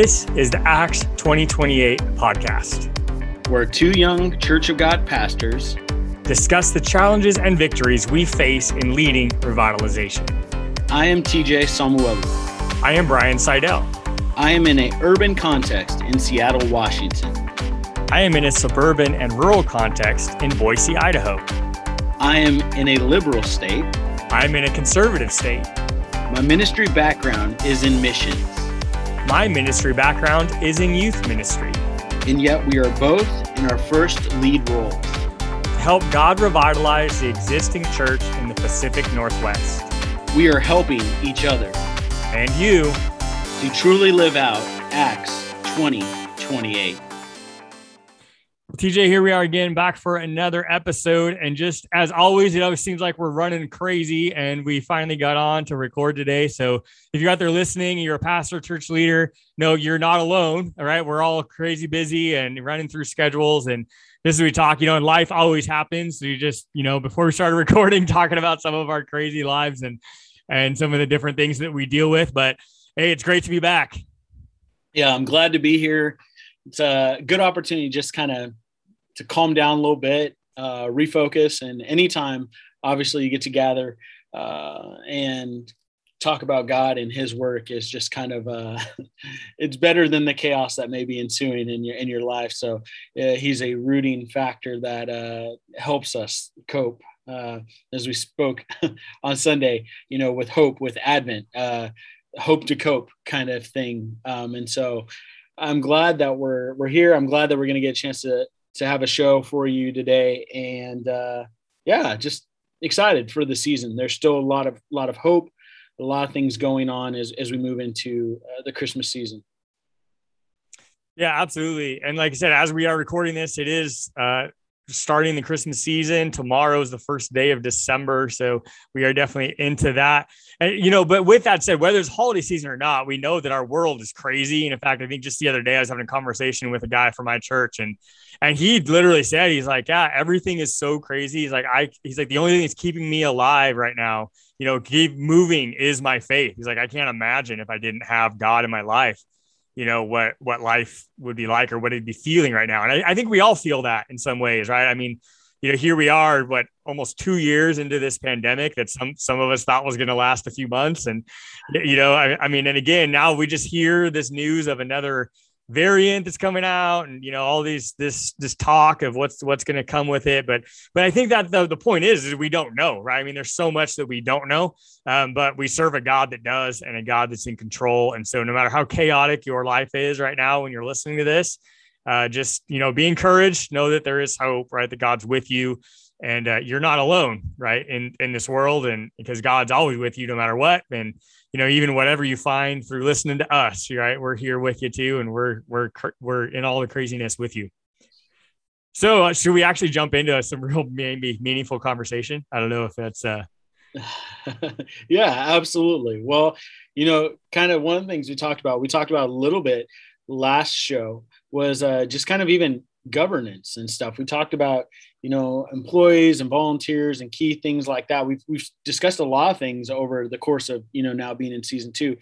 This is the Acts 2028 podcast, where two young Church of God pastors discuss the challenges and victories we face in leading revitalization. I am TJ Samuel. I am Brian Seidel. I am in a urban context in Seattle, Washington. I am in a suburban and rural context in Boise, Idaho. I am in a liberal state. I am in a conservative state. My ministry background is in missions. My ministry background is in youth ministry. And yet we are both in our first lead roles. To help God revitalize the existing church in the Pacific Northwest. We are helping each other. And you. To truly live out Acts 2028. TJ, here we are again, back for another episode. And just as always, it always seems like we're running crazy, and we finally got on to record today. So if you're out there listening, you're a pastor, church leader, no, you're not alone. All right, we're all crazy busy and running through schedules, and this is we talk. You know, and life always happens. So you just, you know, before we started recording, talking about some of our crazy lives and and some of the different things that we deal with. But hey, it's great to be back. Yeah, I'm glad to be here it's a good opportunity just kind of to calm down a little bit, uh, refocus, and anytime, obviously, you get to gather uh, and talk about God and His work is just kind of uh, it's better than the chaos that may be ensuing in your in your life. So uh, He's a rooting factor that uh, helps us cope. Uh, as we spoke on Sunday, you know, with hope, with Advent, uh, hope to cope kind of thing. Um, and so, I'm glad that we're we're here. I'm glad that we're going to get a chance to to have a show for you today, and uh, yeah, just excited for the season. There's still a lot of lot of hope, a lot of things going on as as we move into uh, the Christmas season. Yeah, absolutely. And like I said, as we are recording this, it is uh, starting the Christmas season. Tomorrow is the first day of December. So we are definitely into that. And, you know, but with that said, whether it's holiday season or not, we know that our world is crazy. And in fact, I think just the other day I was having a conversation with a guy from my church and, and he literally said, he's like, yeah, everything is so crazy. He's like, I, he's like, the only thing that's keeping me alive right now, you know, keep moving is my faith. He's like, I can't imagine if I didn't have God in my life you know what what life would be like or what it'd be feeling right now. And I, I, think we all feel that in some ways right? I mean you know here we are what almost two years into this pandemic that some some of us thought was going to last a few months. And you know I, I mean and again now we just hear this news of another variant that's coming out and you know all these this this talk of what's what's going to come with it. But but i think that the, the point is is we don't know right? I mean there's so much that we don't know um, but we serve a god that does and a god that's in control. And so no matter how chaotic your life is right now when you're listening to this uh, just you know be encouraged. Know that there is hope right? That god's with you and uh, you're not alone right in in this world and because god's always with you no matter what and you know, even whatever you find through listening to us, right? We're here with you too, and we're we're we're in all the craziness with you. So, uh, should we actually jump into some real maybe meaningful conversation? I don't know if that's uh yeah, absolutely. Well, you know, kind of one of the things we talked about, we talked about a little bit last show was uh, just kind of even governance and stuff. We talked about, you know, employees and volunteers and key things like that. We've, we've discussed a lot of things over the course of, you know, now being in season two.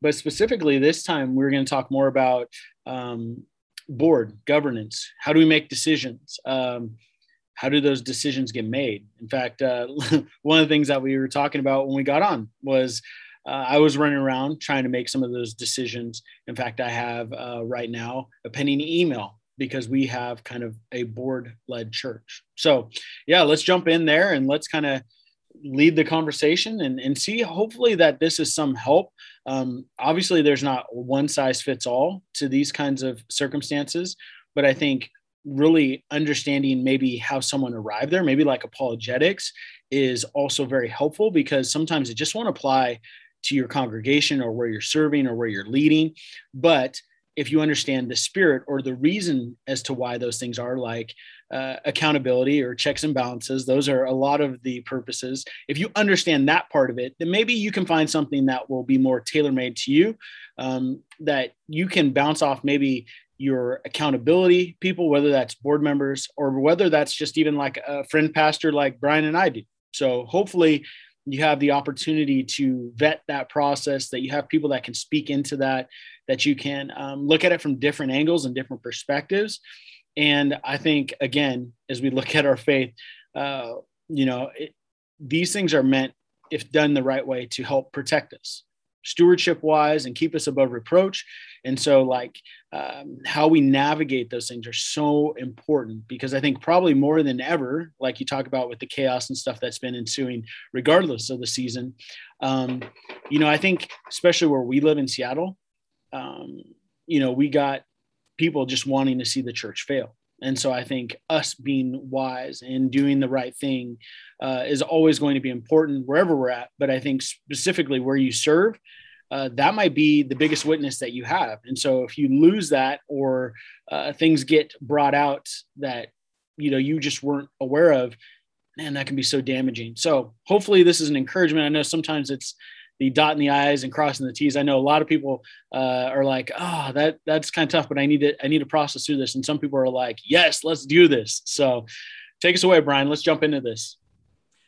But specifically this time, we're going to talk more about um, board governance. How do we make decisions? Um, how do those decisions get made? In fact, uh, one of the things that we were talking about when we got on was uh, I was running around trying to make some of those decisions. In fact, I have uh, right now a pending email because we have kind of a board led church. So, yeah, let's jump in there and let's kind of lead the conversation and, and see hopefully that this is some help. Um, obviously, there's not one size fits all to these kinds of circumstances, but I think really understanding maybe how someone arrived there, maybe like apologetics, is also very helpful because sometimes it just won't apply to your congregation or where you're serving or where you're leading. But if you understand the spirit or the reason as to why those things are like uh, accountability or checks and balances those are a lot of the purposes. If you understand that part of it then maybe you can find something that will be more tailor-made to you um, that you can bounce off maybe your accountability people whether that's board members or whether that's just even like a friend pastor like brian and i do. So hopefully you have the opportunity to vet that process that you have people that can speak into that that you can um, look at it from different angles and different perspectives. And I think, again, as we look at our faith, uh, you know, it, these things are meant, if done the right way, to help protect us stewardship wise and keep us above reproach. And so, like, um, how we navigate those things are so important because I think probably more than ever, like you talk about with the chaos and stuff that's been ensuing, regardless of the season. Um, you know, I think, especially where we live in Seattle, um, you know, we got people just wanting to see the church fail. And so I think us being wise and doing the right thing uh, is always going to be important wherever we're at. But I think specifically where you serve, uh, that might be the biggest witness that you have. And so if you lose that or uh, things get brought out that you know you just weren't aware of, man, that can be so damaging. So hopefully this is an encouragement. I know sometimes it's the dot in the i's and crossing the t's. I know a lot of people uh, are like oh that that's kind of tough but i need to i need to process through this. And some people are like yes let's do this. So take us away brian. Let's jump into this.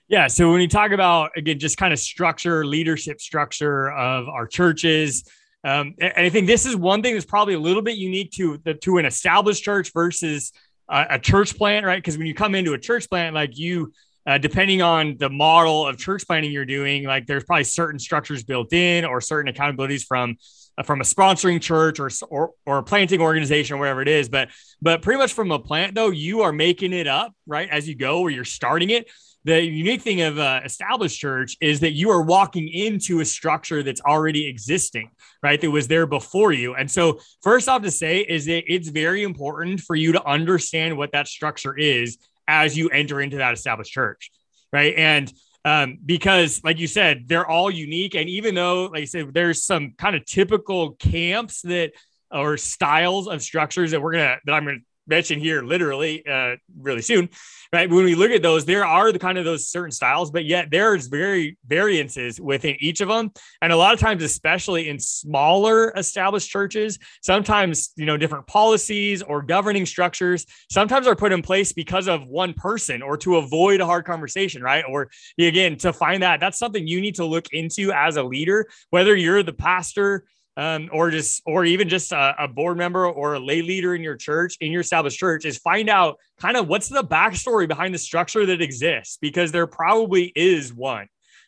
Yeah so when you talk about again just kind of structure leadership structure of our churches um, and i think this is one thing that's probably a little bit unique to the to an established church versus a, a church plant right? Because when you come into a church plant like you uh, depending on the model of church planting you're doing, like there's probably certain structures built in or certain accountabilities from uh, from a sponsoring church or, or or a planting organization or whatever it is. But but pretty much from a plant though, you are making it up right as you go, or you're starting it. The unique thing of uh, established church is that you are walking into a structure that's already existing, right? That was there before you. And so, first off, to say is that it's very important for you to understand what that structure is as you enter into that established church, right? And um, because, like you said, they're all unique. And even though, like I said, there's some kind of typical camps that or styles of structures that we're gonna that I'm gonna mention here literally uh, really soon right? When we look at those there are the kind of those certain styles but yet there's very variances within each of them and a lot of times especially in smaller established churches sometimes you know different policies or governing structures sometimes are put in place because of one person or to avoid a hard conversation right? Or again to find that that's something you need to look into as a leader whether you're the pastor um, or just or even just a, a, board member or a lay leader in your church in your established church is find out kind of what's the backstory behind the structure that exists because there probably is one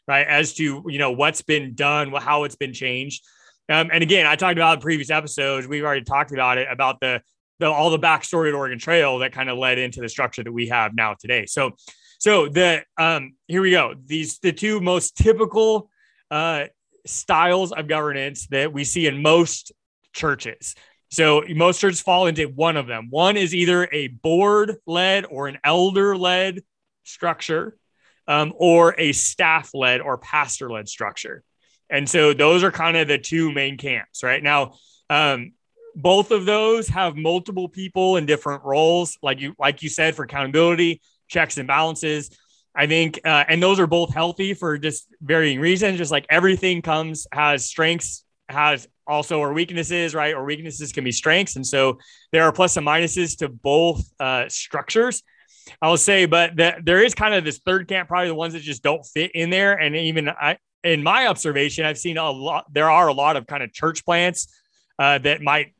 right as to you know what's been done how it's been changed. Um, and again i talked about in previous episodes we've already talked about it about the, the all the backstory at oregon trail that kind of led into the structure that we have now today. So so the um here we go. These the two most typical uh styles of governance that we see in most churches. So most churches fall into one of them. One is either a board led or an elder led structure, um, or a staff led or pastor led structure. And so those are kind of the two main camps right now. Um, both of those have multiple people in different roles, like you like you said, for accountability, checks and balances. I think, uh, and those are both healthy for just varying reasons. Just like everything comes, has strengths, has also our weaknesses, right? Or weaknesses can be strengths. And so there are plus and minuses to both uh, structures. I'll say, but the, there is kind of this third camp, probably the ones that just don't fit in there. And even I, in my observation, I've seen a lot, there are a lot of kind of church plants uh, that might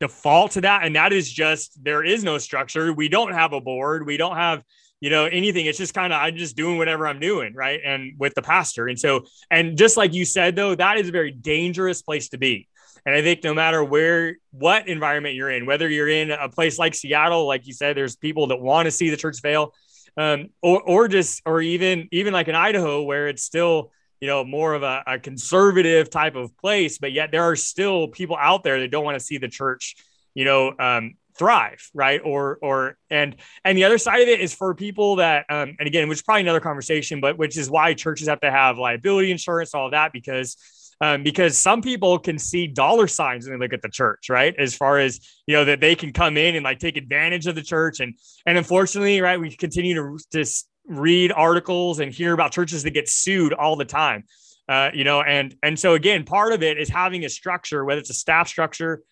default to that. And that is just, there is no structure. We don't have a board. We don't have you know anything. It's just kind of i'm just doing whatever i'm doing right? And with the pastor. And so and just like you said though that is a very dangerous place to be. And i think no matter where what environment you're in whether you're in a place like seattle like you said there's people that want to see the church fail um, or, or just or even even like in idaho where it's still you know more of a, a conservative type of place but yet there are still people out there that don't want to see the church you know um, thrive right or or and and the other side of it is for people that um, and again which is probably another conversation but which is why churches have to have liability insurance all that because um, because some people can see dollar signs when they look at the church, right? As far as you know that they can come in and like take advantage of the church, and and unfortunately, right, we continue to just read articles and hear about churches that get sued all the time, uh, you know, and and so again, part of it is having a structure, whether it's a staff structure,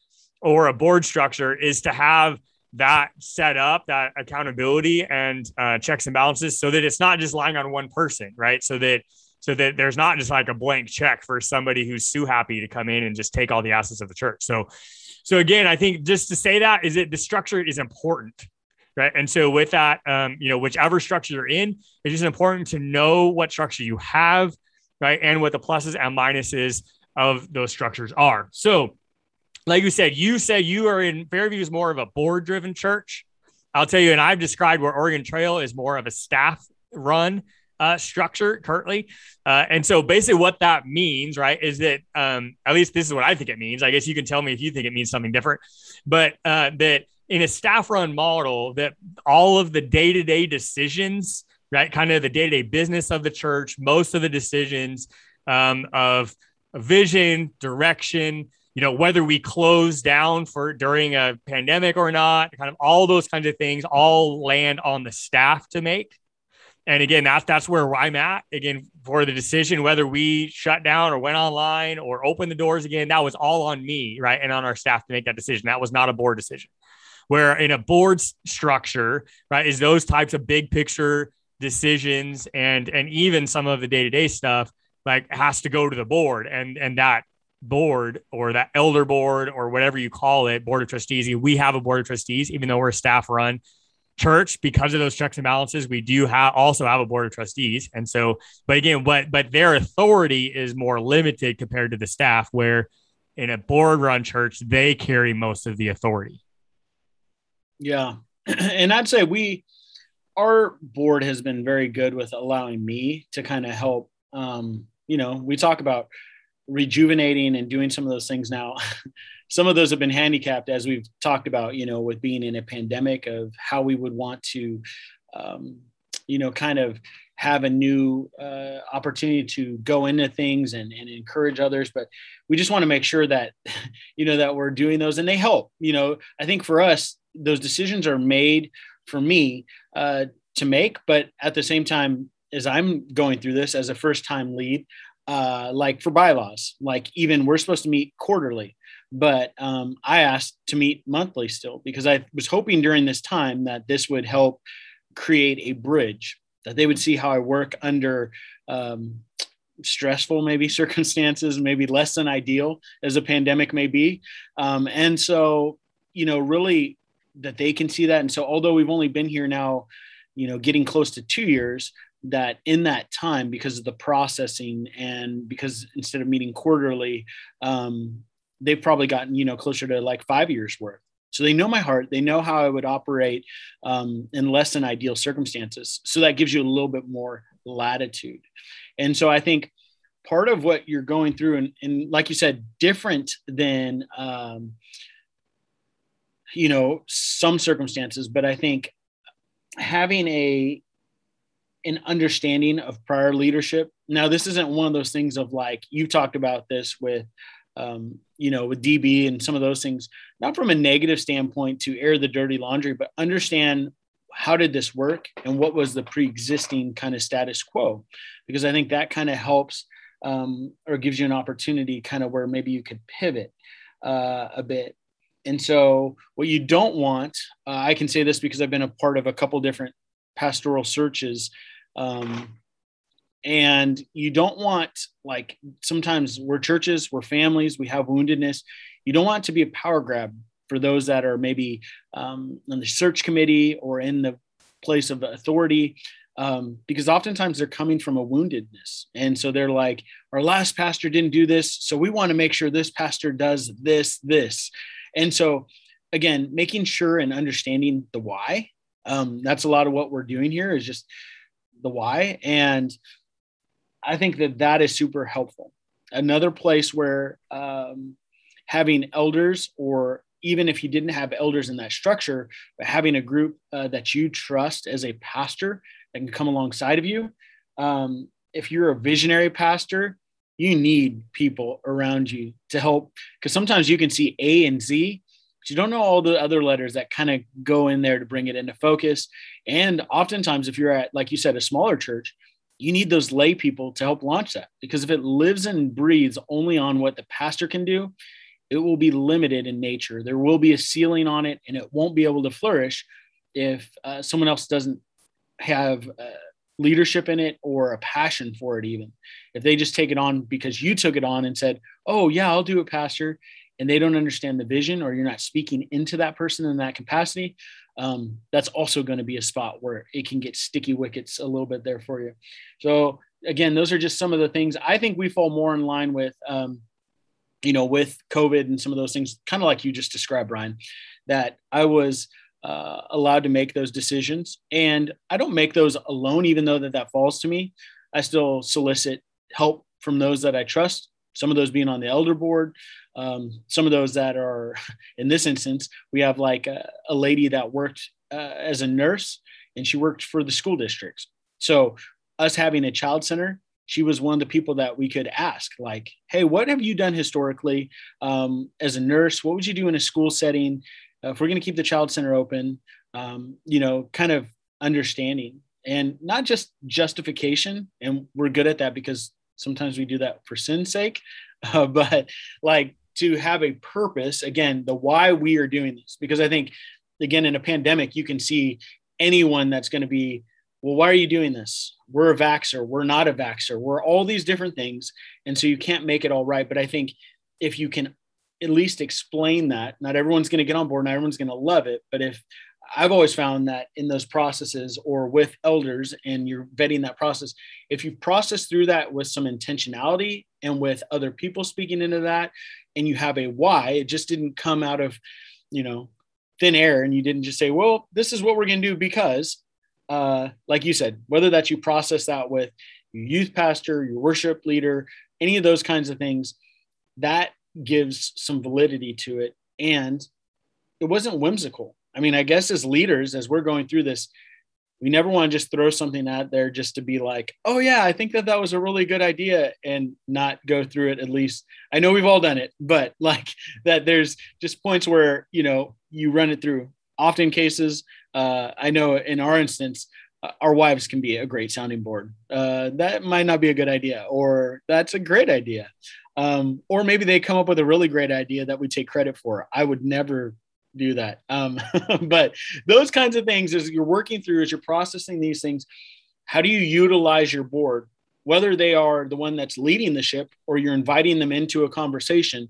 or a board structure is to have that set up, that accountability and uh, checks and balances, so that it's not just lying on one person, right? So that so that there's not just like a blank check for somebody who's too happy to come in and just take all the assets of the church. So, so again, I think just to say that is that the structure is important, right? And so with that, um, you know, whichever structure you're in, it's just important to know what structure you have, right, and what the pluses and minuses of those structures are. So, like you said, you said you are in Fairview is more of a board driven church. I'll tell you, and I've described where Oregon Trail is more of a staff run uh, structure currently. Uh, and so basically what that means, right, is that um, at least this is what I think it means. I guess you can tell me if you think it means something different, but uh, that in a staff run model, that all of the day to day decisions, right, kind of the day to day business of the church, most of the decisions um, of vision, direction, you know, whether we close down for during a pandemic or not, kind of all those kinds of things all land on the staff to make. And again, that's that's where I'm at. Again, for the decision whether we shut down or went online or opened the doors again, that was all on me, right, and on our staff to make that decision. That was not a board decision. Where in a board structure, right, is those types of big picture decisions and and even some of the day to day stuff like has to go to the board, and and that board or that elder board or whatever you call it, board of trustees. We have a board of trustees, even though we're a staff run church because of those checks and balances we do have also have a board of trustees and so but again but but their authority is more limited compared to the staff where in a board run church they carry most of the authority yeah and i'd say we our board has been very good with allowing me to kind of help um you know we talk about rejuvenating and doing some of those things now. Some of those have been handicapped as we've talked about you know with being in a pandemic of how we would want to um, you know kind of have a new uh, opportunity to go into things and, and encourage others. But we just want to make sure that you know that we're doing those and they help. You know i think for us those decisions are made for me uh, to make. But at the same time as i'm going through this as a first time lead uh, like for bylaws, like even we're supposed to meet quarterly, but um, I asked to meet monthly still because I was hoping during this time that this would help create a bridge that they would see how I work under um, stressful maybe circumstances, maybe less than ideal as a pandemic may be, um, and so you know really that they can see that. And so although we've only been here now, you know, getting close to two years, that in that time because of the processing and because instead of meeting quarterly um, they've probably gotten you know closer to like five years worth. So they know my heart. They know how i would operate um, in less than ideal circumstances. So that gives you a little bit more latitude. And so i think part of what you're going through and, and like you said different than um, you know some circumstances but i think having a an understanding of prior leadership. Now, this isn't one of those things of like you talked about this with, um, you know, with DB and some of those things, not from a negative standpoint to air the dirty laundry, but understand how did this work and what was the pre-existing kind of status quo, because I think that kind of helps um, or gives you an opportunity kind of where maybe you could pivot uh, a bit. And so, what you don't want, uh, I can say this because I've been a part of a couple different pastoral searches um, and you don't want like sometimes we're churches, we're families, we have woundedness. You don't want to be a power grab for those that are maybe um, on the search committee or in the place of authority um, because oftentimes they're coming from a woundedness. And so they're like, our last pastor didn't do this. So we want to make sure this pastor does this, this. And so, again, making sure and understanding the why. Um, that's a lot of what we're doing here is just the why. And I think that that is super helpful. Another place where um, having elders, or even if you didn't have elders in that structure, but having a group uh, that you trust as a pastor that can come alongside of you. Um, if you're a visionary pastor, you need people around you to help because sometimes you can see A and Z, you don't know all the other letters that kind of go in there to bring it into focus. And oftentimes, if you're at, like you said, a smaller church, you need those lay people to help launch that because if it lives and breathes only on what the pastor can do, it will be limited in nature. There will be a ceiling on it and it won't be able to flourish if uh, someone else doesn't have uh, leadership in it or a passion for it even if they just take it on because you took it on and said oh yeah i'll do it pastor and they don't understand the vision or you're not speaking into that person in that capacity um, that's also going to be a spot where it can get sticky wickets a little bit there for you so again those are just some of the things i think we fall more in line with um, you know with covid and some of those things kind of like you just described brian that i was uh, allowed to make those decisions. And I don't make those alone, even though that that falls to me. I still solicit help from those that I trust. Some of those being on the elder board, um, some of those that are, in this instance, we have like a, a lady that worked uh, as a nurse and she worked for the school districts. So, us having a child center, she was one of the people that we could ask, like, hey, what have you done historically um, as a nurse? What would you do in a school setting? uh, if we're going to keep the child center open, um, you know, kind of understanding and not just justification. And we're good at that because sometimes we do that for sin's sake, uh, but like to have a purpose, again, the why we are doing this. Because I think, again, in a pandemic, you can see anyone that's going to be, well, why are you doing this? We're a vaxer. We're not a vaxer. We're all these different things. And so you can't make it all right. But I think if you can at least explain that. Not everyone's going to get on board, not everyone's going to love it. But if I've always found that in those processes or with elders and you're vetting that process, if you process through that with some intentionality and with other people speaking into that, and you have a why, it just didn't come out of, you know, thin air and you didn't just say, well, this is what we're going to do because, uh, like you said, whether that you process that with your youth pastor, your worship leader, any of those kinds of things, that gives some validity to it. And it wasn't whimsical. I mean, I guess as leaders, as we're going through this, we never want to just throw something out there just to be like, oh, yeah, I think that that was a really good idea and not go through it at least. I know we've all done it, but like that there's just points where, you know, you run it through. Often cases, uh, I know in our instance, uh, our wives can be a great sounding board. Uh, that might not be a good idea, or that's a great idea. Um, or maybe they come up with a really great idea that we take credit for. I would never do that. Um, but those kinds of things, as you're working through, as you're processing these things, how do you utilize your board, whether they are the one that's leading the ship or you're inviting them into a conversation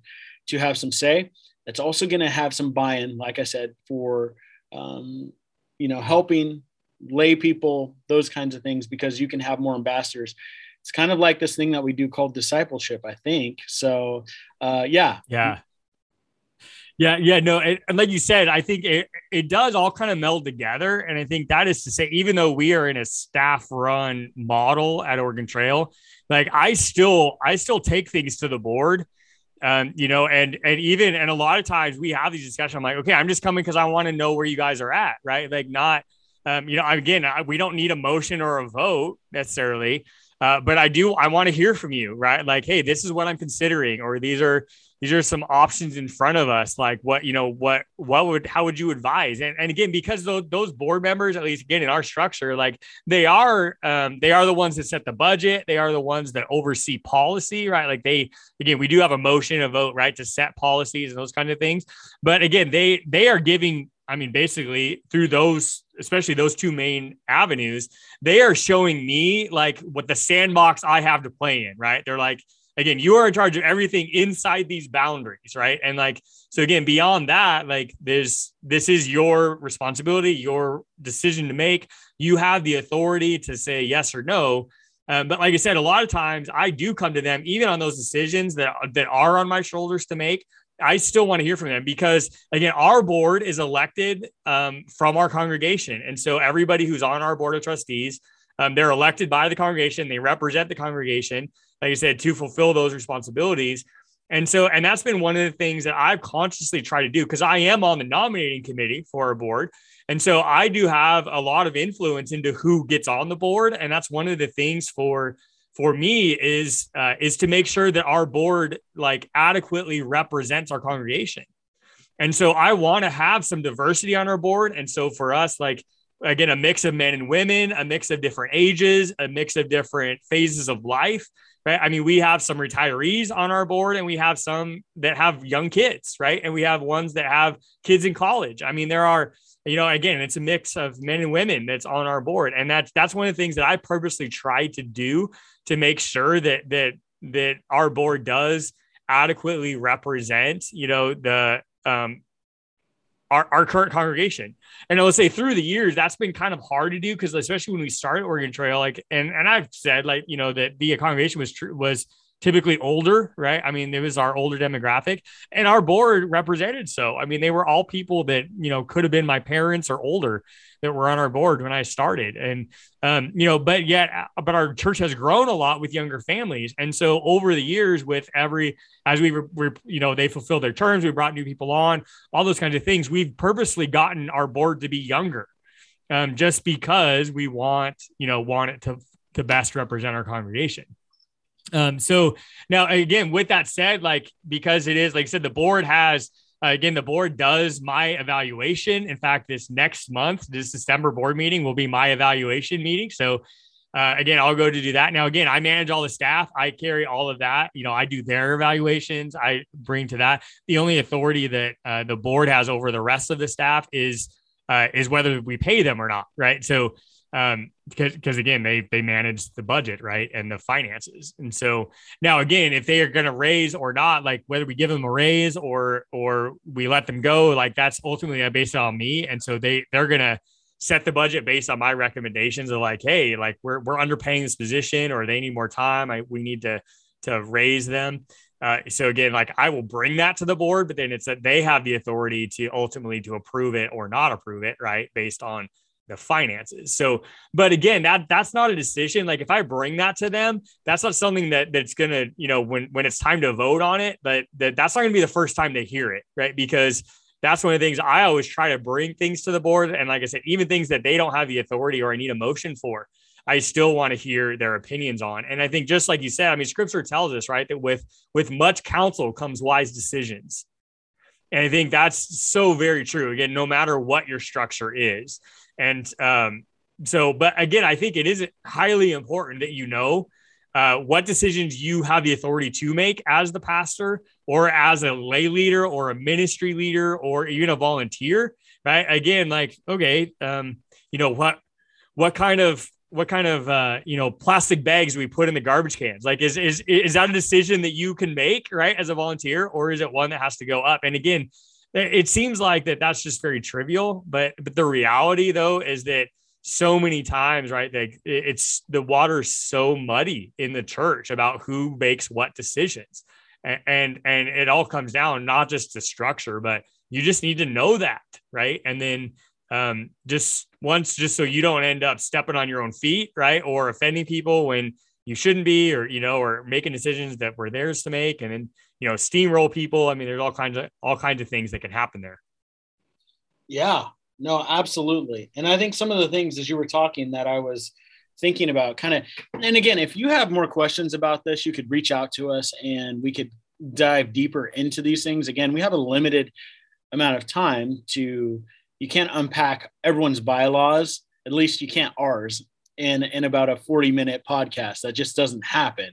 to have some say? That's also going to have some buy-in, like I said, for um, you know helping lay people, those kinds of things, because you can have more ambassadors it's kind of like this thing that we do called discipleship, I think. So, uh, yeah. Yeah. Yeah, yeah, no, and, and, like you said, I think it it does all kind of meld together, and I think that is to say, even though we are in a staff run model at Oregon Trail, like I still I still take things to the board, um, you know, and and even and a lot of times we have these discussions. I'm like, okay, I'm just coming because I want to know where you guys are at, right? Like not, um, you know, again, I, we don't need a motion or a vote necessarily. Uh, but I do, I want to hear from you, right? Like, hey, this is what I'm considering, or these are these are some options in front of us. Like, what you know, what what would how would you advise? And, and again, because those those board members, at least again in our structure, like they are um, they are the ones that set the budget. They are the ones that oversee policy, right? Like they again, we do have a motion, a vote, right, to set policies and those kind of things. But again, they they are giving I mean, basically through those, especially those two main avenues, they are showing me like what the sandbox I have to play in, right? They're like, again, you are in charge of everything inside these boundaries, right? And like, so again, beyond that, like there's this is your responsibility, your decision to make. You have the authority to say yes or no. Um, but like I said, a lot of times I do come to them even on those decisions that that are on my shoulders to make. I still want to hear from them because again, our board is elected um, from our congregation, and so everybody who's on our board of trustees, um, they're elected by the congregation. They represent the congregation, like I said, to fulfill those responsibilities. And so, and that's been one of the things that I've consciously tried to do because I am on the nominating committee for our board. And so I do have a lot of influence into who gets on the board. And that's one of the things for for me is uh, is to make sure that our board like adequately represents our congregation and so i want to have some diversity on our board and so for us like again a mix of men and women a mix of different ages a mix of different phases of life right? I mean we have some retirees on our board and we have some that have young kids right? And we have ones that have kids in college. I mean there are you know, again, it's a mix of men and women that's on our board. And that's that's one of the things that I purposely try to do to make sure that that that our board does adequately represent, you know, the um our, our current congregation. And I would say through the years, that's been kind of hard to do because especially when we started Oregon Trail, like and and I've said like, you know, that the congregation was true was typically older, right? I mean, it was our older demographic, and our board represented so. I mean, they were all people that you know could have been my parents or older that were on our board when I started, and um, you know, but yet, uh, but our church has grown a lot with younger families, and so over the years, with every as we were, you know, they fulfilled their terms, we brought new people on, all those kinds of things. We've purposely gotten our board to be younger, um, just because we want you know want it to to best represent our congregation. Um, so now again, with that said, like because it is like I said, the board has uh, again, the board does my evaluation. In fact, this next month, this December board meeting will be my evaluation meeting. So uh, again, I'll go to do that. Now, again, I manage all the staff. I carry all of that. You know, I do their evaluations. I bring to that. The only authority that uh, the board has over the rest of the staff is uh, is whether we pay them or not. Right. So um, because because again they they manage the budget right and the finances. And so now again if they are going to raise or not like whether we give them a raise or or we let them go like that's ultimately based on me. And so they they're going to set the budget based on my recommendations of like hey like we're we're underpaying this position or they need more time. I, we need to to raise them. Uh, so again like i will bring that to the board but then it's that they have the authority to ultimately to approve it or not approve it right based on the finances. So, but again, that that's not a decision. Like if I bring that to them, that's not something that that's gonna, you know, when when it's time to vote on it, but that that's not gonna be the first time they hear it, right? Because that's one of the things I always try to bring things to the board. And like I said, even things that they don't have the authority or I need a motion for, I still want to hear their opinions on. And I think just like you said, I mean, scripture tells us, right, that with with much counsel comes wise decisions. And I think that's so very true. Again, no matter what your structure is. And um, so, but again, I think it is highly important that you know uh, what decisions you have the authority to make as the pastor or as a lay leader or a ministry leader or even a volunteer, right? Again, like, okay, um, you know, what, what kind of, what kind of, uh, you know, plastic bags we put in the garbage cans? Like, is, is, is that a decision that you can make, right? As a volunteer, or is it one that has to go up? And again, it seems like that that's just very trivial but but the reality though is that so many times right like it's the water's so muddy in the church about who makes what decisions. And, and and it all comes down not just to structure but you just need to know that right? And then um just once just so you don't end up stepping on your own feet right or offending people when you shouldn't be or you know or making decisions that were theirs to make and then you know, steamroll people. I mean, there's all kinds of all kinds of things that can happen there. Yeah, no, absolutely. And I think some of the things as you were talking that I was thinking about kind of and again, if you have more questions about this, you could reach out to us and we could dive deeper into these things. Again, we have a limited amount of time to you can't unpack everyone's bylaws, at least you can't ours in in about a 40 minute podcast. That just doesn't happen.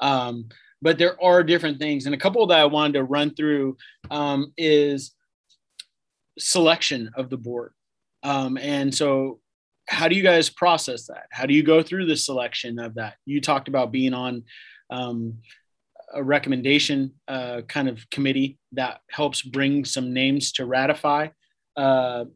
Um, but there are different things. And a couple that I wanted to run through um, is selection of the board. Um, and so, how do you guys process that? How do you go through the selection of that? You talked about being on um, a recommendation uh, kind of committee that helps bring some names to ratify. Uh,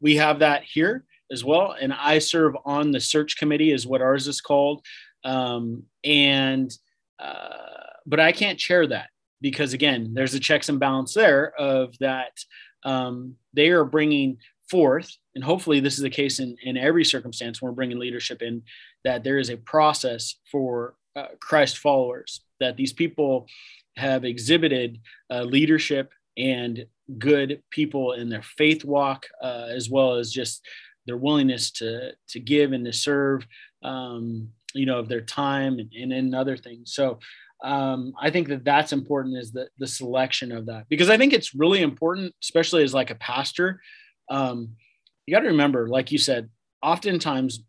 we have that here as well. And I serve on the search committee, is what ours is called. Um, and uh, but I can't chair that because again, there's a checks and balance there of that um, they are bringing forth, and hopefully this is the case in, in every circumstance when we're bringing leadership in, that there is a process for uh, Christ followers, that these people have exhibited uh, leadership and good people in their faith walk, uh, as well as just their willingness to, to give and to serve, um, you know, of their time and, and, and other things. So um, I think that that's important is the, the selection of that because I think it's really important, especially as like a pastor. Um, you got to remember, like you said, oftentimes,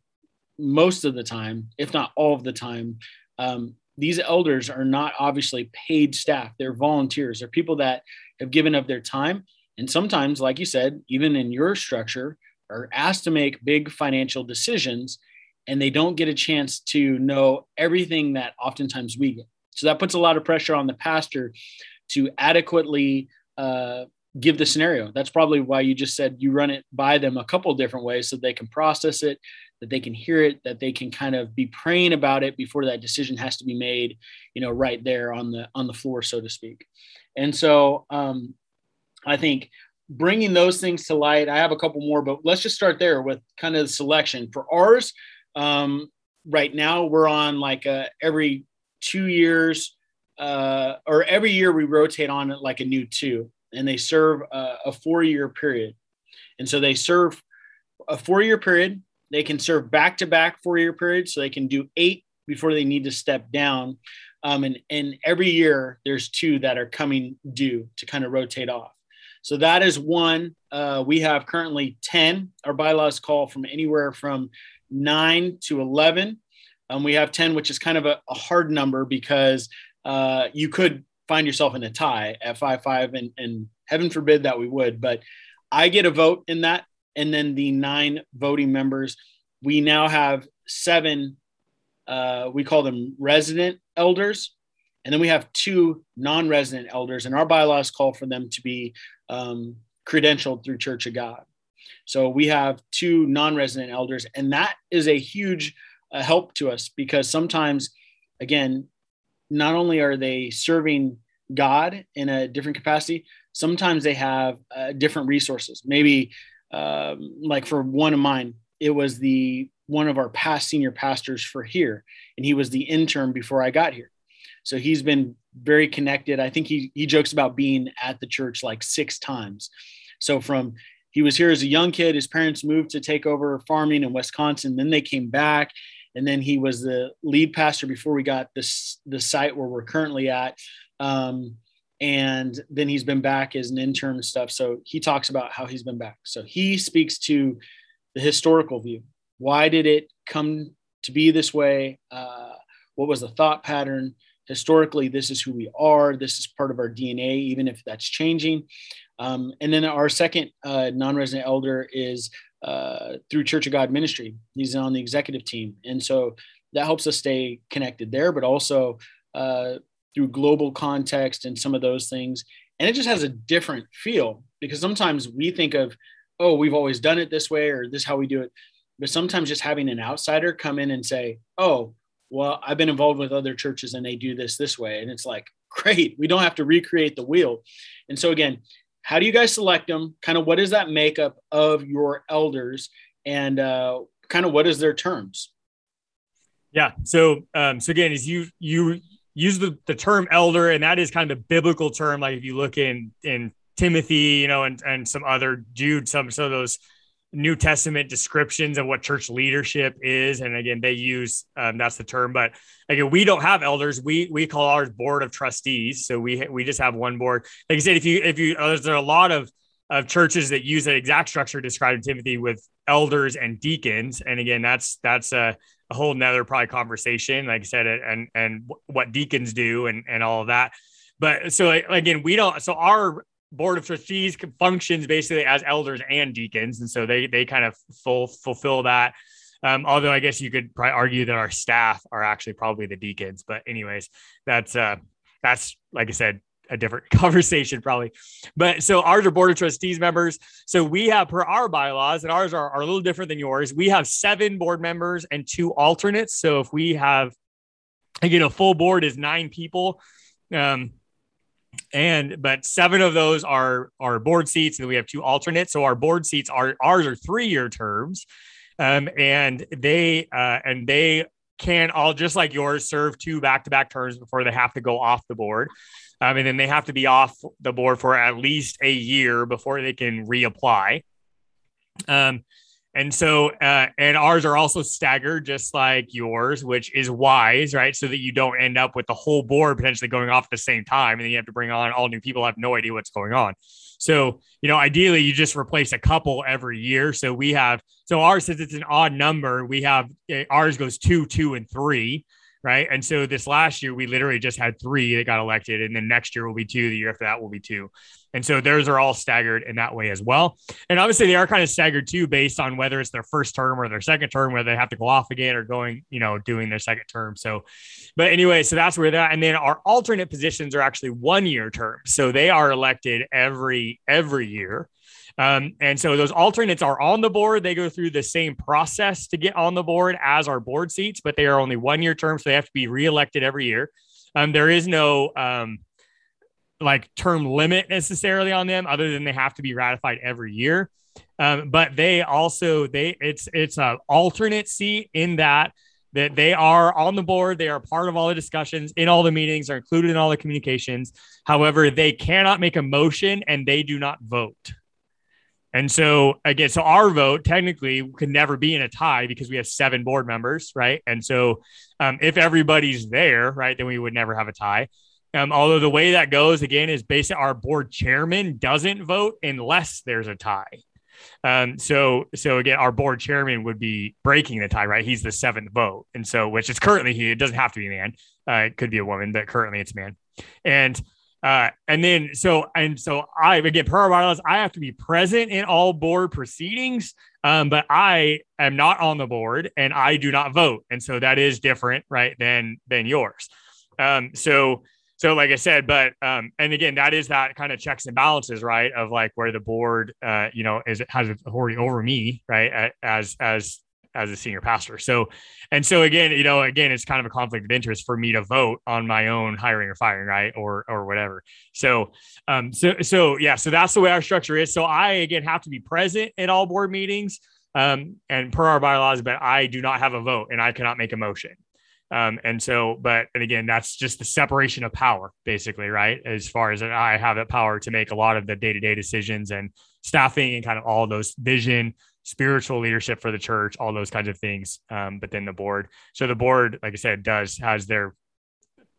most of the time, if not all of the time, um, these elders are not obviously paid staff. They're volunteers. They're people that have given up their time and sometimes, like you said, even in your structure, are asked to make big financial decisions and they don't get a chance to know everything that oftentimes we get. So that puts a lot of pressure on the pastor to adequately uh, give the scenario. That's probably why you just said you run it by them a couple different ways so they can process it, that they can hear it, that they can kind of be praying about it before that decision has to be made, you know, right there on the on the floor, so to speak. And so um, I think bringing those things to light. I have a couple more, but let's just start there with kind of the selection for ours. Um, right now, we're on like a, every two years, uh, or every year we rotate on it like a new two, and they serve a, a four year period. And so they serve a four year period. They can serve back to back four year periods, so they can do eight before they need to step down. Um, and, and every year there's two that are coming due to kind of rotate off. So that is one. Uh, we have currently 10. Our bylaws call from anywhere from nine to 11. Um, we have 10, which is kind of a, a hard number because uh, you could find yourself in a tie at 5 5, and, and heaven forbid that we would. But I get a vote in that. And then the nine voting members, we now have seven, uh, we call them resident elders. And then we have two non resident elders, and our bylaws call for them to be um, credentialed through Church of God. So we have two non-resident elders, and that is a huge uh, help to us because sometimes, again, not only are they serving God in a different capacity, sometimes they have uh, different resources. Maybe, um, like for one of mine, it was the one of our past senior pastors for here, and he was the intern before I got here. So he's been very connected. I think he he jokes about being at the church like six times. So from he was here as a young kid, his parents moved to take over farming in Wisconsin, then they came back and then he was the lead pastor before we got this the site where we're currently at. Um, and then he's been back as an intern and stuff. So he talks about how he's been back. So he speaks to the historical view. Why did it come to be this way? Uh, what was the thought pattern? historically this is who we are this is part of our dna even if that's changing um, and then our second uh, non-resident elder is uh, through church of god ministry. He's on the executive team. And so that helps us stay connected there but also uh, through global context and some of those things. And it just has a different feel because sometimes we think of oh we've always done it this way or this is how we do it. But sometimes just having an outsider come in and say oh well, I've been involved with other churches and they do this this way. And it's like, great, we don't have to recreate the wheel. And so, again, how do you guys select them? Kind of what is that makeup of your elders and uh, kind of what is their terms? Yeah. So, um, so again, is you, you, use the, the term elder and that is kind of a biblical term like if you look in in timothy you know and, and some other jude some some of those New Testament descriptions of what church leadership is, and again, they use um, that's the term. But again, we don't have elders. We we call ours board of trustees. So we we just have one board. Like I said, if you if you uh, there are a lot of of churches that use that exact structure described in Timothy with elders and deacons, and again, that's that's a, a whole nother probably conversation. Like I said, and and what deacons do and and all of that. But so again, we don't. So our board of trustees functions basically as elders and deacons, and so they they kind of full fulfill that. Um, although I guess you could probably argue that our staff are actually probably the deacons, but anyways, that's uh that's like I said a different conversation probably. But so ours are board of trustees members. So we have per our bylaws, and ours are, are a little different than yours. We have seven board members and two alternates. So if we have again a full board is nine people. Um, and but seven of those are are board seats and we have two alternates. So our board seats are ours are three year terms. Um, and they uh, and they can all just like yours serve two back to back terms before they have to go off the board. Um, and then they have to be off the board for at least a year before they can reapply. Um, and so, uh, and ours are also staggered, just like yours, which is wise, right? So that you don't end up with the whole board potentially going off at the same time. And then you have to bring on all new people have no idea what's going on. So, you know, ideally you just replace a couple every year. So we have, so ours, since it's an odd number, we have eh, ours goes two, two, and three. right? And so this last year, we literally just had three that got elected, and then next year will be two. The year after that will be two. And so theirs are all staggered in that way as well. And obviously, they are kind of staggered too, based on whether it's their first term or their second term, whether they have to go off again or going, you know, doing their second term. So, but anyway, so that's where that. And then our alternate positions are actually one year terms. So they are elected every every year. Um, and so those alternates are on the board. They go through the same process to get on the board as our board seats, but they are only one year terms. So they have to be reelected every year. Um, there is no um, like term limit necessarily on them, other than they have to be ratified every year. Um, but they also they it's it's a alternate seat in that that they are on the board they are part of all the discussions in all the meetings are included in all the communications however they cannot make a motion and they do not vote and so again, so our vote technically could never be in a tie because we have seven board members, right? And so um, if everybody's there, right, then we would never have a tie. Um, although the way that goes again is basically our board chairman doesn't vote unless there's a tie. Um, so so again, our board chairman would be breaking the tie, right? He's the seventh vote, and so which is currently he. It doesn't have to be a man. Uh, it could be a woman, but currently it's man. And uh, and then so and so I again per our bylaws, I have to be present in all board proceedings. Um, but I am not on the board and I do not vote. And so that is different, right, than than yours. Um, so so like I said, but um, and again, that is that kind of checks and balances, right? Of like where the board uh, you know, is has authority over me, right? As as as a senior pastor. So, and so again, you know, again, it's kind of a conflict of interest for me to vote on my own hiring or firing, right, or or whatever. So, um, so so yeah, so that's the way our structure is. So I again have to be present at all board meetings, um, and per our bylaws, but I do not have a vote and I cannot make a motion. Um, and so, but and again, that's just the separation of power, basically, right? As far as I have that power to make a lot of the day to day decisions and staffing and kind of all those vision spiritual leadership for the church, all those kinds of things. Um, but then the board. So the board, like I said, does has their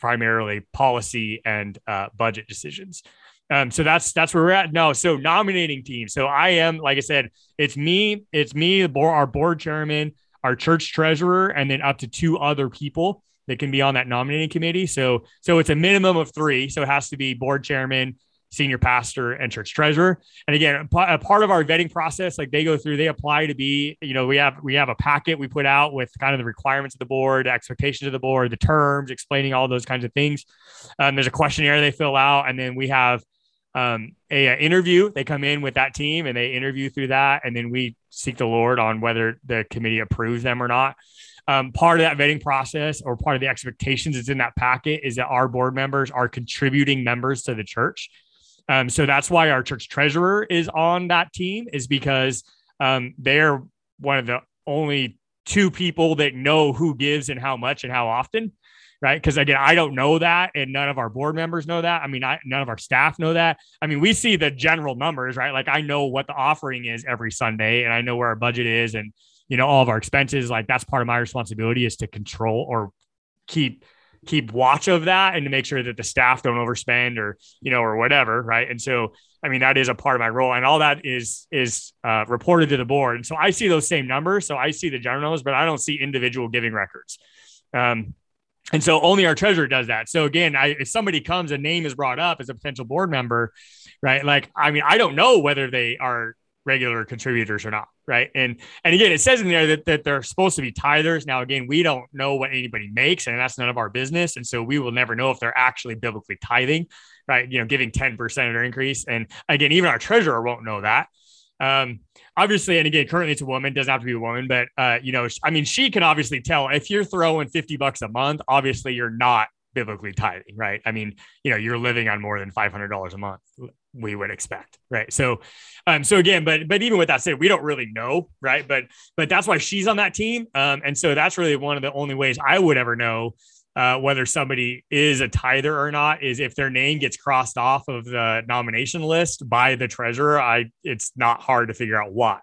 primarily policy and uh, budget decisions. Um, so that's that's where we're at. No, so nominating team. So I am, like I said, it's me, it's me, the board, our board chairman, our church treasurer, and then up to two other people that can be on that nominating committee. So so it's a minimum of three. So it has to be board chairman, senior pastor and church treasurer. And again, a part of our vetting process, like they go through, they apply to be, you know, we have we have a packet we put out with kind of the requirements of the board, expectations of the board, the terms, explaining all those kinds of things. Um, there's a questionnaire they fill out, and then we have um, a, a, interview. They come in with that team and they interview through that, and then we seek the Lord on whether the committee approves them or not. Um, part of that vetting process or part of the expectations that's in that packet is that our board members are contributing members to the church. Um, so that's why our church treasurer is on that team, is because um, they're one of the only two people that know who gives and how much and how often. Right. Because again, I don't know that. And none of our board members know that. I mean, I, none of our staff know that. I mean, we see the general numbers, right? Like I know what the offering is every Sunday and I know where our budget is and, you know, all of our expenses. Like that's part of my responsibility is to control or keep keep watch of that and to make sure that the staff don't overspend or you know or whatever right and so i mean that is a part of my role and all that is is uh, reported to the board and so i see those same numbers so i see the general numbers but i don't see individual giving records um, and so only our treasurer does that. So again, I, if somebody comes, a name is brought up as a potential board member, right? Like, I mean, I don't know whether they are regular contributors or not, right? And and again, it says in there that, that they're supposed to be tithers. Now, again, we don't know what anybody makes, and that's none of our business. And so we will never know if they're actually biblically tithing, right? You know, giving 10% of their increase. And again, even our treasurer won't know that. Um, obviously, and again, currently it's a woman, doesn't have to be a woman, but uh, you know, I mean, she can obviously tell if you're throwing 50 bucks a month, obviously you're not biblically tithing, right? I mean, you know, you're living on more than $500 a month we would expect right so um so again but but even with that said we don't really know right but but that's why she's on that team um and so that's really one of the only ways i would ever know uh, whether somebody is a tither or not is if their name gets crossed off of the nomination list by the treasurer i it's not hard to figure out why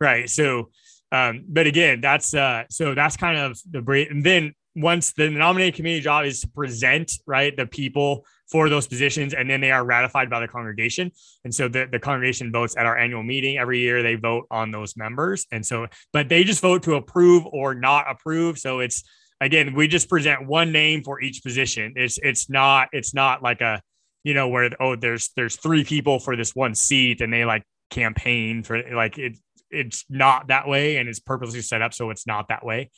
right so um but again that's uh so that's kind of the break and then once the nominating committee job is to present right the people for those positions, and then they are ratified by the congregation. And so the, the congregation votes at our annual meeting every year. They vote on those members, and so but they just vote to approve or not approve. So it's again, we just present one name for each position. It's it's not it's not like a you know where oh there's there's three people for this one seat and they like campaign for like it it's not that way and it's purposely set up so it's not that way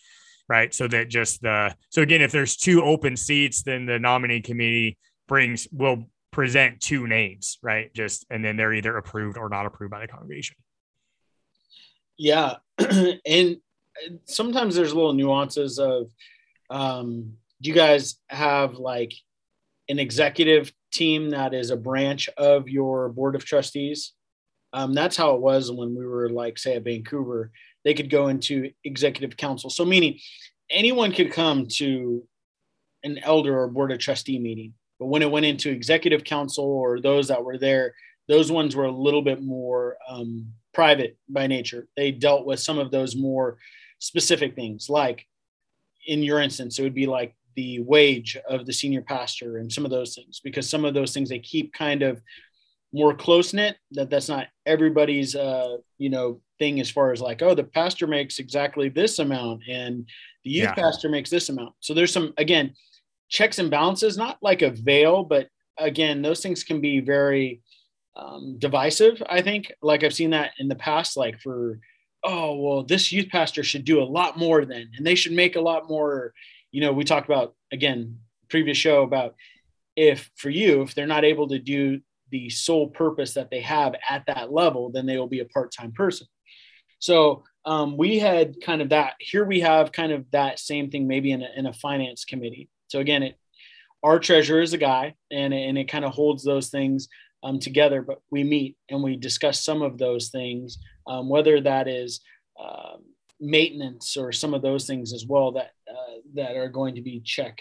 right? So that just the so again if there's two open seats then the nominating committee brings will present two names right? Just and then they're either approved or not approved by the congregation. Yeah. And sometimes there's little nuances of um do you guys have like an executive team that is a branch of your board of trustees? Um, that's how it was when we were like say at vancouver. They could go into executive council. So meaning anyone could come to an elder or board of trustee meeting but when it went into executive council or those that were there those ones were a little bit more um, private by nature. They dealt with some of those more specific things. Like in your instance it would be like the wage of the senior pastor and some of those things because some of those things they keep kind of more close knit that that's not everybody's uh you know thing as far as like oh the pastor makes exactly this amount and the youth yeah. pastor makes this amount. So there's some again checks and balances not like a veil but again those things can be very um, divisive i think. Like i've seen that in the past like for oh well this youth pastor should do a lot more then and they should make a lot more you know we talked about again previous show about if for you if they're not able to do the sole purpose that they have at that level, then they will be a part time person. So um, we had kind of that. Here we have kind of that same thing, maybe in a, in a finance committee. So again, it our treasurer is a guy, and and it kind of holds those things um, together. But we meet and we discuss some of those things, um, whether that is uh, maintenance or some of those things as well that uh, that are going to be check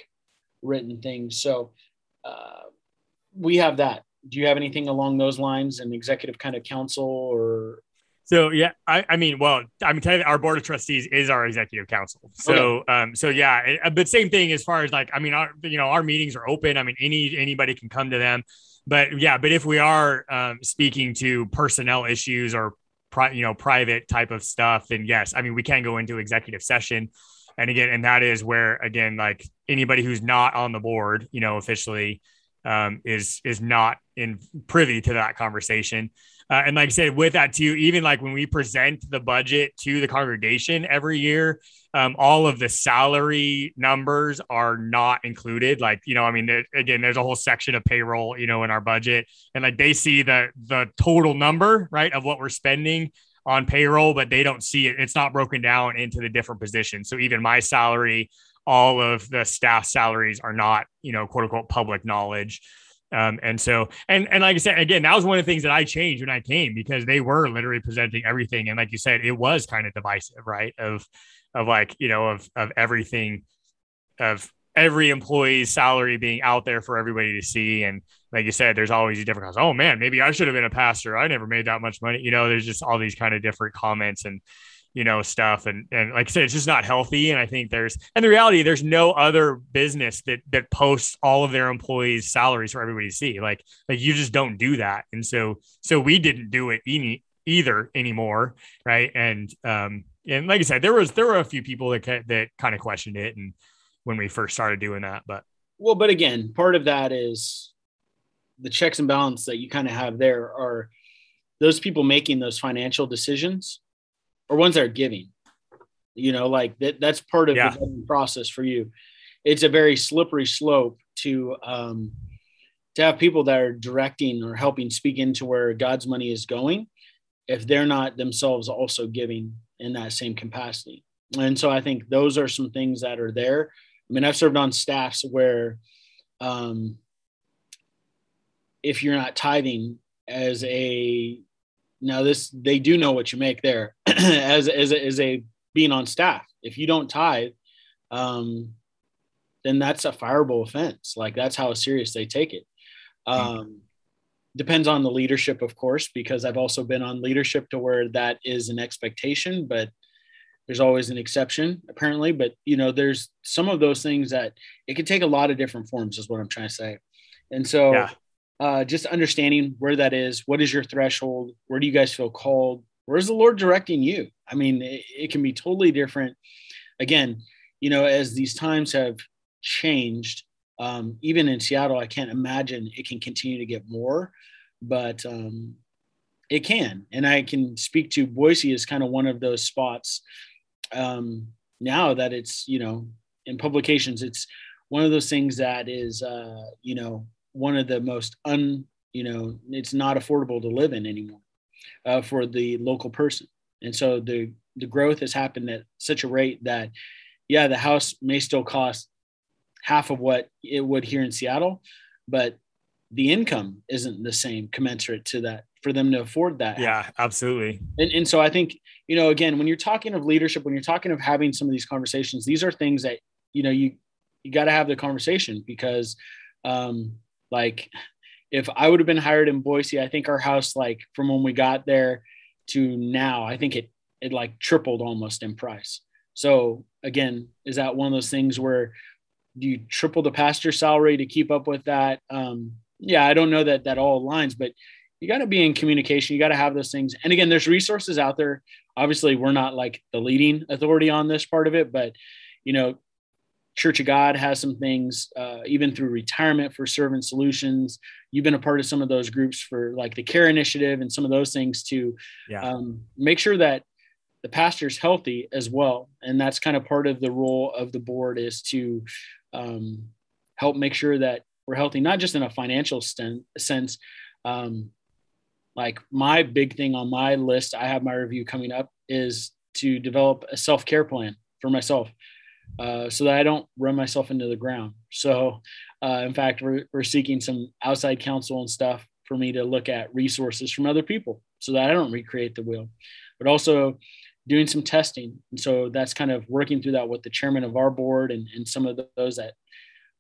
written things. So uh, we have that do you have anything along those lines and executive kind of council or so yeah, I, I mean, well, I mean, our board of trustees is our executive council. So, okay. um, so yeah, it, but same thing as far as like, I mean, our, you know, our meetings are open. I mean, any anybody can come to them. But yeah, but if we are um, speaking to personnel issues or pri- you know private type of stuff, then yes, I mean, we can go into executive session. And again, and that is where again, like anybody who's not on the board, you know, officially um, is is not in privy to that conversation. Uh, and like I said, with that too, even like when we present the budget to the congregation every year, um, all of the salary numbers are not included. Like, you know, I mean, there, again, there's a whole section of payroll, you know, in our budget, and like they see the the total number, right, of what we're spending on payroll, but they don't see it. It's not broken down into the different positions. So even my salary, all of the staff salaries are not, you know, quote unquote public knowledge. Um, and so, and and like I said, again, that was one of the things that I changed when I came because they were literally presenting everything, and like you said, it was kind of divisive, right? Of of like you know of of everything, of every employee's salary being out there for everybody to see, and like you said, there's always these different. Oh man, maybe I should have been a pastor. I never made that much money. You know, there's just all these kind of different comments and you know stuff. And and like i said it's just not healthy. And i think there's and the reality there's no other business that that posts all of their employees salaries for everybody to see. Like like you just don't do that. And so so we didn't do it any either anymore. Right. And um and like i said there was there were a few people that that kind of questioned it and when we first started doing that but. Well but again part of that is the checks and balance that you kind of have there are those people making those financial decisions or ones that are giving. You know, like that that's part of yeah. the process for you. It's a very slippery slope to um, to have people that are directing or helping speak into where God's money is going if they're not themselves also giving in that same capacity. And so I think those are some things that are there. I mean, I've served on staffs where um, if you're not tithing as a now this they do know what you make there as as a, as a being on staff. If you don't tithe, um, then that's a fireable offense. Like that's how serious they take it. Um, depends on the leadership, of course, because I've also been on leadership to where that is an expectation, but there's always an exception apparently. But you know, there's some of those things that it can take a lot of different forms, is what I'm trying to say. And so yeah uh, just understanding where that is. What is your threshold? Where do you guys feel called? Where's the Lord directing you? I mean, it, it can be totally different. Again, you know, as these times have changed, um, even in Seattle, I can't imagine it can continue to get more, but um, it can. And I can speak to Boise as kind of one of those spots um, now that it's, you know, in publications, it's one of those things that is, uh, you know, one of the most un, you know, it's not affordable to live in anymore uh, for the local person. And so the the growth has happened at such a rate that, yeah, the house may still cost half of what it would here in Seattle, but the income isn't the same commensurate to that for them to afford that. Yeah, absolutely. And, and so I think, you know, again, when you're talking of leadership, when you're talking of having some of these conversations, these are things that, you know, you, you got to have the conversation because, um, like if I would have been hired in Boise, I think our house, like from when we got there to now, I think it, it like tripled almost in price. So again, is that one of those things where you triple the pastor salary to keep up with that? Um, yeah, I don't know that that all aligns, but you got to be in communication. You got to have those things. And again, there's resources out there. Obviously, we're not like the leading authority on this part of it, but you know, Church of God has some things, uh, even through retirement for servant solutions. You've been a part of some of those groups for like the Care Initiative and some of those things to yeah. um, make sure that the pastor's healthy as well. And that's kind of part of the role of the board is to um, help make sure that we're healthy, not just in a financial st- sense. Um, like my big thing on my list, I have my review coming up, is to develop a self care plan for myself. Uh, so that I don't run myself into the ground. So, uh, in fact, we're, we're seeking some outside counsel and stuff for me to look at resources from other people so that I don't recreate the wheel, but also doing some testing. And so that's kind of working through that with the chairman of our board and, and some of those that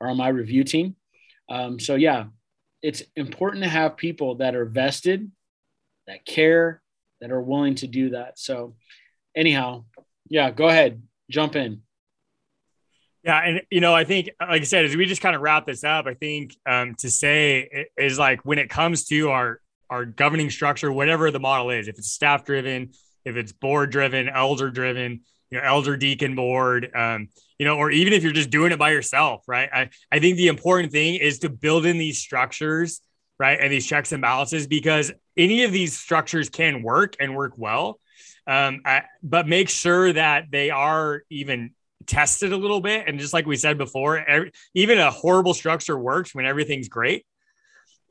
are on my review team. Um, so, yeah, it's important to have people that are vested, that care, that are willing to do that. So, anyhow, yeah, go ahead, jump in. Yeah, and you know, I think, like I said, as we just kind of wrap this up, I think um, to say is like when it comes to our our governing structure, whatever the model is, if it's staff driven, if it's board driven, elder driven, you know, elder deacon board, um, you know, or even if you're just doing it by yourself, right? I I think the important thing is to build in these structures, right, and these checks and balances because any of these structures can work and work well. Um, I, but make sure that they are even tested a little bit. And just like we said before, every, even a horrible structure works when everything's great.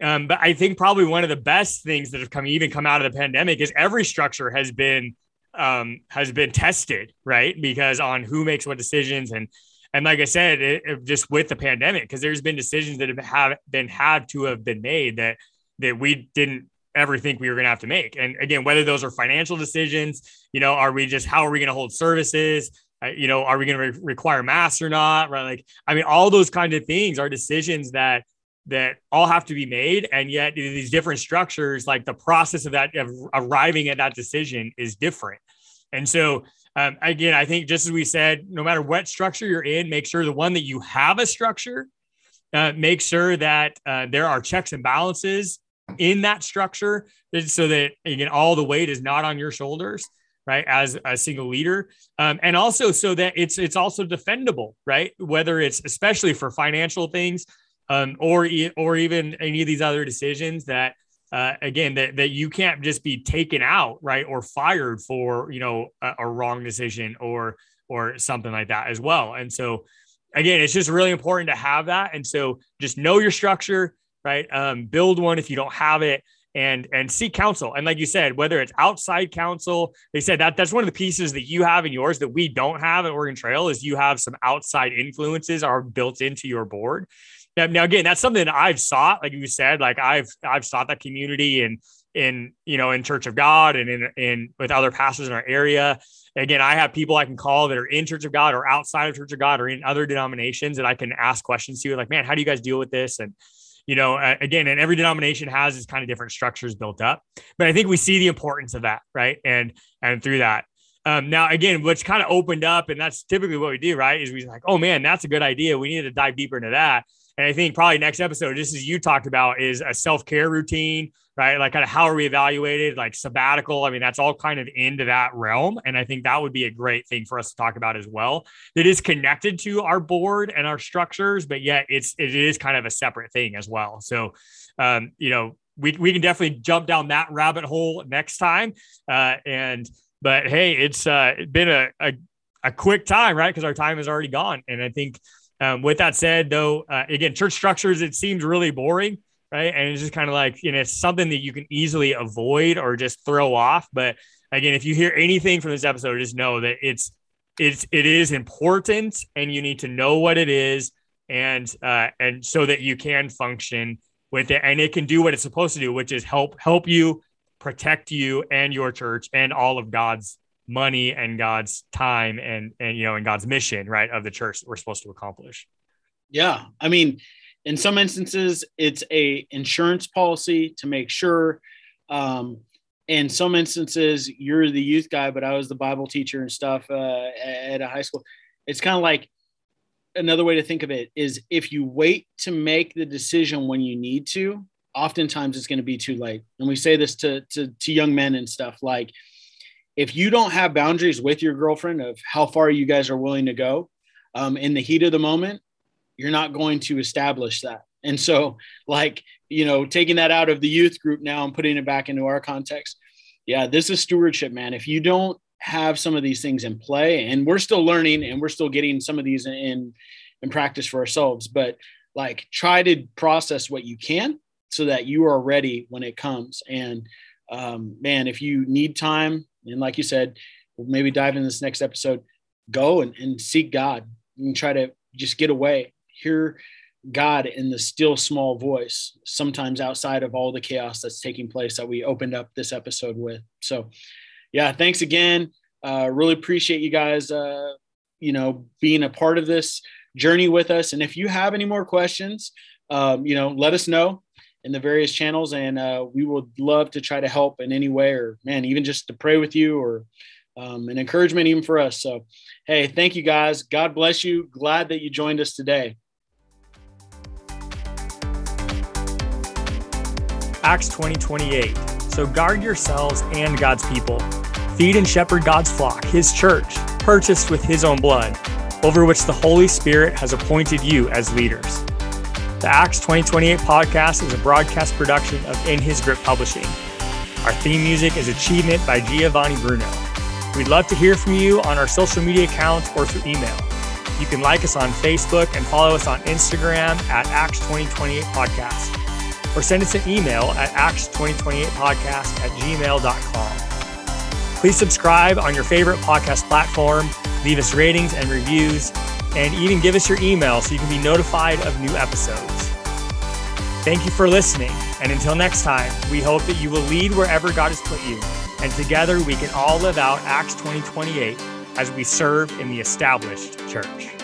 Um, but I think probably one of the best things that have come even come out of the pandemic is every structure has been um, has been tested, right? Because on who makes what decisions and and like I said, it, it just with the pandemic, because there's been decisions that have, have been had to have been made that that we didn't ever think we were going to have to make. And again, whether those are financial decisions, you know, are we just how are we going to hold services? You know, are we going to re- require masks or not? Right. Like, I mean, all those kind of things are decisions that, that all have to be made. And yet these different structures, like the process of that, of arriving at that decision is different. And so, um, again, I think just as we said, no matter what structure you're in, make sure the one that you have a structure, uh, make sure that uh, there are checks and balances in that structure so that again all the weight is not on your shoulders right as a single leader. Um, and also so that it's it's also defendable right? Whether it's especially for financial things um, or or even any of these other decisions that uh, again that, that you can't just be taken out right or fired for you know a, a wrong decision or or something like that as well. And so again it's just really important to have that. And so just know your structure right? Um, build one if you don't have it and and seek counsel. And like you said, whether it's outside counsel, they said that that's one of the pieces that you have in yours that we don't have at Oregon Trail is you have some outside influences are built into your board. Now, now again, that's something that I've sought, like you said, like I've I've sought that community and in you know in Church of God and in in with other pastors in our area. Again, I have people I can call that are in Church of God or outside of Church of God or in other denominations that I can ask questions to, like, man, how do you guys deal with this? And you know, again, and every denomination has its kind of different structures built up. But I think we see the importance of that, right? And and through that. Um, now, again, what's kind of opened up, and that's typically what we do, right? Is we like, oh man, that's a good idea. We need to dive deeper into that. And I think probably next episode, just as you talked about, is a self care routine, right? Like, kind of how are we evaluated, like sabbatical. I mean, that's all kind of into that realm. And I think that would be a great thing for us to talk about as well. That is connected to our board and our structures, but yet it's, it is kind of a separate thing as well. So, um, you know, we, we can definitely jump down that rabbit hole next time. Uh, and, but hey, it's uh, been a, a, a quick time, right? Because our time is already gone. And I think, um, with that said, though, uh, again, church structures, it seems really boring, right? And it's just kind of like, you know, it's something that you can easily avoid or just throw off. But again, if you hear anything from this episode, just know that it's, it's, it is important and you need to know what it is. And, uh, and so that you can function with it and it can do what it's supposed to do, which is help, help you protect you and your church and all of God's money and God's time and and you know and God's mission, right, of the church that we're supposed to accomplish. Yeah, I mean, in some instances, it's a insurance policy to make sure. Um, in some instances, you're the youth guy, but I was the Bible teacher and stuff uh, at a high school. It's kind of like another way to think of it is if you wait to make the decision when you need to, oftentimes it's going to be too late. And we say this to, to, to young men and stuff like, if you don't have boundaries with your girlfriend of how far you guys are willing to go um, in the heat of the moment, you're not going to establish that. And so, like, you know, taking that out of the youth group now and putting it back into our context, yeah, this is stewardship, man. If you don't have some of these things in play, and we're still learning and we're still getting some of these in in practice for ourselves, but like try to process what you can so that you are ready when it comes. And um, man, if you need time, and like you said, we'll maybe dive in this next episode, go and, and seek God and try to just get away, hear God in the still small voice, sometimes outside of all the chaos that's taking place that we opened up this episode with. So, yeah, thanks again. Uh, really appreciate you guys, uh, you know, being a part of this journey with us. And if you have any more questions, um, you know, let us know in the various channels, and uh, we would love to try to help in any way, or man, even just to pray with you, or um, an encouragement even for us. So, hey, thank you guys. God bless you. Glad that you joined us today. Acts 20 28. So guard yourselves and God's people. Feed and shepherd God's flock, his church, purchased with his own blood, over which the Holy Spirit has appointed you as leaders. The Acts 2028 podcast is a broadcast production of In His Grip Publishing. Our theme music is Achievement by Giovanni Bruno. We'd love to hear from you on our social media accounts or through email. You can like us on Facebook and follow us on Instagram at Acts 2028 Podcast. Or send us an email at Acts2028Podcast at gmail.com. Please subscribe on your favorite podcast platform, leave us ratings and reviews, and even give us your email so you can be notified of new episodes. Thank you for listening, and until next time, we hope that you will lead wherever God has put you, and together we can all live out Acts 2028 as we serve in the established church.